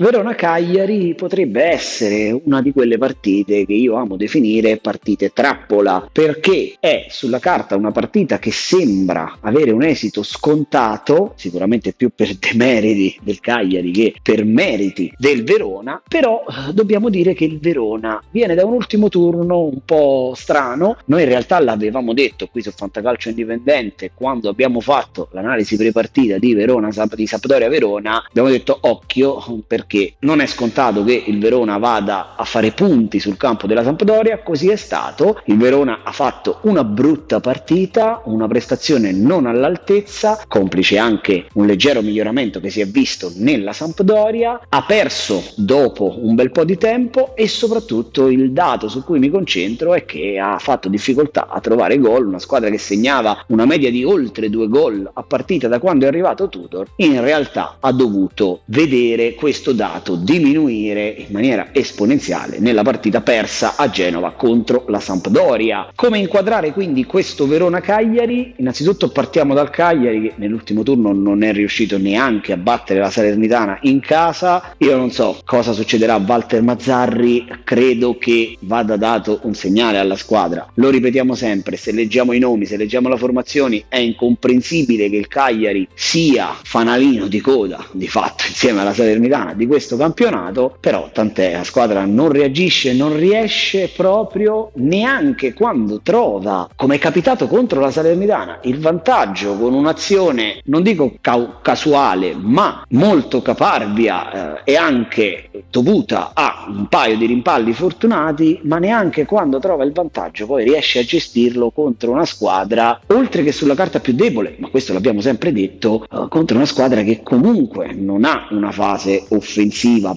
Verona-Cagliari potrebbe essere una di quelle partite che io amo definire partite trappola, perché è sulla carta una partita che sembra avere un esito scontato, sicuramente più per demeriti del Cagliari che per meriti del Verona, però eh, dobbiamo dire che il Verona viene da un ultimo turno un po' strano. Noi in realtà l'avevamo detto qui su Fantacalcio Indipendente quando abbiamo fatto l'analisi prepartita di Verona di Sampdoria Verona, abbiamo detto occhio perché non è scontato che il Verona vada a fare punti sul campo della Sampdoria, così è stato. Il Verona ha fatto una brutta partita, una prestazione non all'altezza, complice anche un leggero miglioramento che si è visto nella Sampdoria, ha perso dopo un bel po' di tempo e soprattutto il dato su cui mi concentro è che ha fatto difficoltà a trovare gol, una squadra che segnava una media di oltre due gol a partita da quando è arrivato Tudor, in realtà ha dovuto vedere questo dato diminuire in maniera esponenziale nella partita persa a Genova contro la Sampdoria. Come inquadrare quindi questo Verona-Cagliari? Innanzitutto partiamo dal Cagliari che nell'ultimo turno non è riuscito neanche a battere la Salernitana in casa. Io non so cosa succederà a Walter Mazzarri, credo che vada dato un segnale alla squadra. Lo ripetiamo sempre, se leggiamo i nomi, se leggiamo le formazioni, è incomprensibile che il Cagliari sia fanalino di coda di fatto insieme alla Salernitana di questo campionato, però tant'è, la squadra non reagisce, non riesce proprio neanche quando trova, come è capitato contro la Salernitana, il vantaggio con un'azione, non dico ca- casuale, ma molto caparbia eh, e anche dovuta a un paio di rimpalli fortunati, ma neanche quando trova il vantaggio poi riesce a gestirlo contro una squadra, oltre che sulla carta più debole, ma questo l'abbiamo sempre detto, eh, contro una squadra che comunque non ha una fase offensiva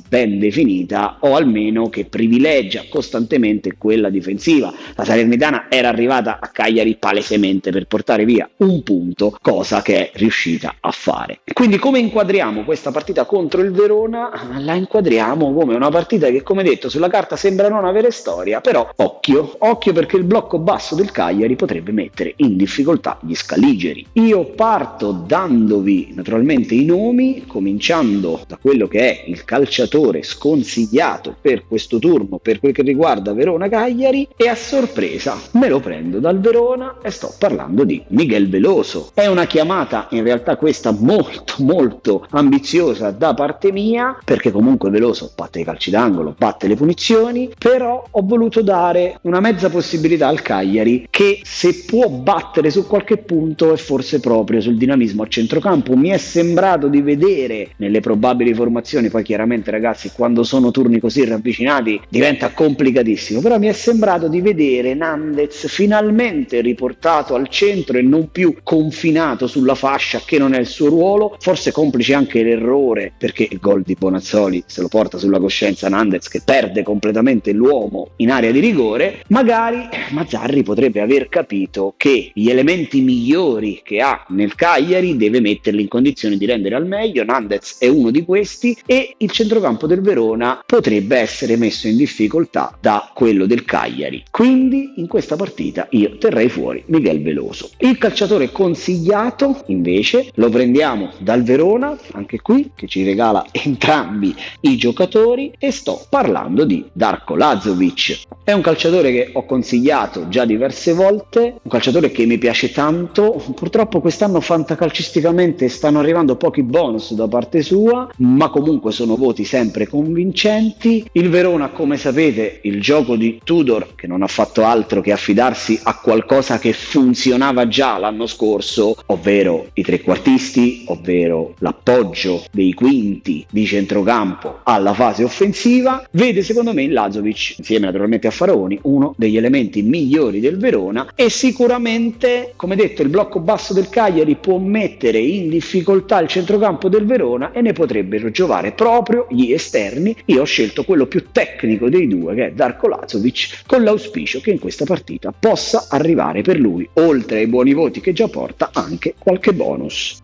ben definita o almeno che privilegia costantemente quella difensiva. La Salernitana era arrivata a Cagliari palesemente per portare via un punto, cosa che è riuscita a fare. Quindi come inquadriamo questa partita contro il Verona? La inquadriamo come una partita che come detto sulla carta sembra non avere storia, però occhio, occhio perché il blocco basso del Cagliari potrebbe mettere in difficoltà gli scaligeri. Io parto dandovi naturalmente i nomi, cominciando da quello che è il calciatore sconsigliato per questo turno per quel che riguarda Verona Cagliari e a sorpresa me lo prendo dal Verona e sto parlando di Miguel Veloso. È una chiamata in realtà questa molto molto ambiziosa da parte mia perché comunque Veloso batte i calci d'angolo, batte le punizioni, però ho voluto dare una mezza possibilità al Cagliari che se può battere su qualche punto è forse proprio sul dinamismo a centrocampo. Mi è sembrato di vedere nelle probabili formazioni, poi chiaramente ragazzi quando sono turni così ravvicinati diventa complicatissimo, però mi è sembrato di vedere Nandez finalmente riportato al centro e non più confinato sulla fascia che non è il suo ruolo, forse complice anche l'errore perché il gol di Bonazzoli se lo porta sulla coscienza Nandez che perde completamente l'uomo in area di rigore, magari Mazzarri potrebbe aver capito che gli elementi migliori che ha nel Cagliari deve metterli in condizione di rendere al meglio, Nandez è uno di questi e il centrocampo del Verona potrebbe essere messo in difficoltà da quello del Cagliari. Quindi in questa partita io terrei fuori Miguel Veloso. Il calciatore consigliato invece lo prendiamo dal Verona, anche qui che ci regala entrambi i giocatori e sto parlando di Darko Lazovic. È un calciatore che ho consigliato già diverse volte, un calciatore che mi piace tanto, purtroppo quest'anno fantacalcisticamente stanno arrivando pochi bonus da parte sua, ma comunque sono voti sempre convincenti. Il Verona, come sapete, il gioco di Tudor, che non ha fatto altro che affidarsi a qualcosa che funzionava già l'anno scorso, ovvero i trequartisti, ovvero l'appoggio dei quinti di centrocampo alla fase offensiva, vede secondo me in Lazovic, insieme naturalmente a Faraoni, uno degli elementi migliori del Verona e sicuramente, come detto, il blocco basso del Cagliari può mettere in difficoltà il centrocampo del Verona e ne potrebbero giovare proprio gli esterni. Io ho scelto quello più tecnico dei due, che è Darko Lazovic, con l'auspicio che in questa partita possa arrivare per lui, oltre ai buoni voti che già porta, anche qualche bonus.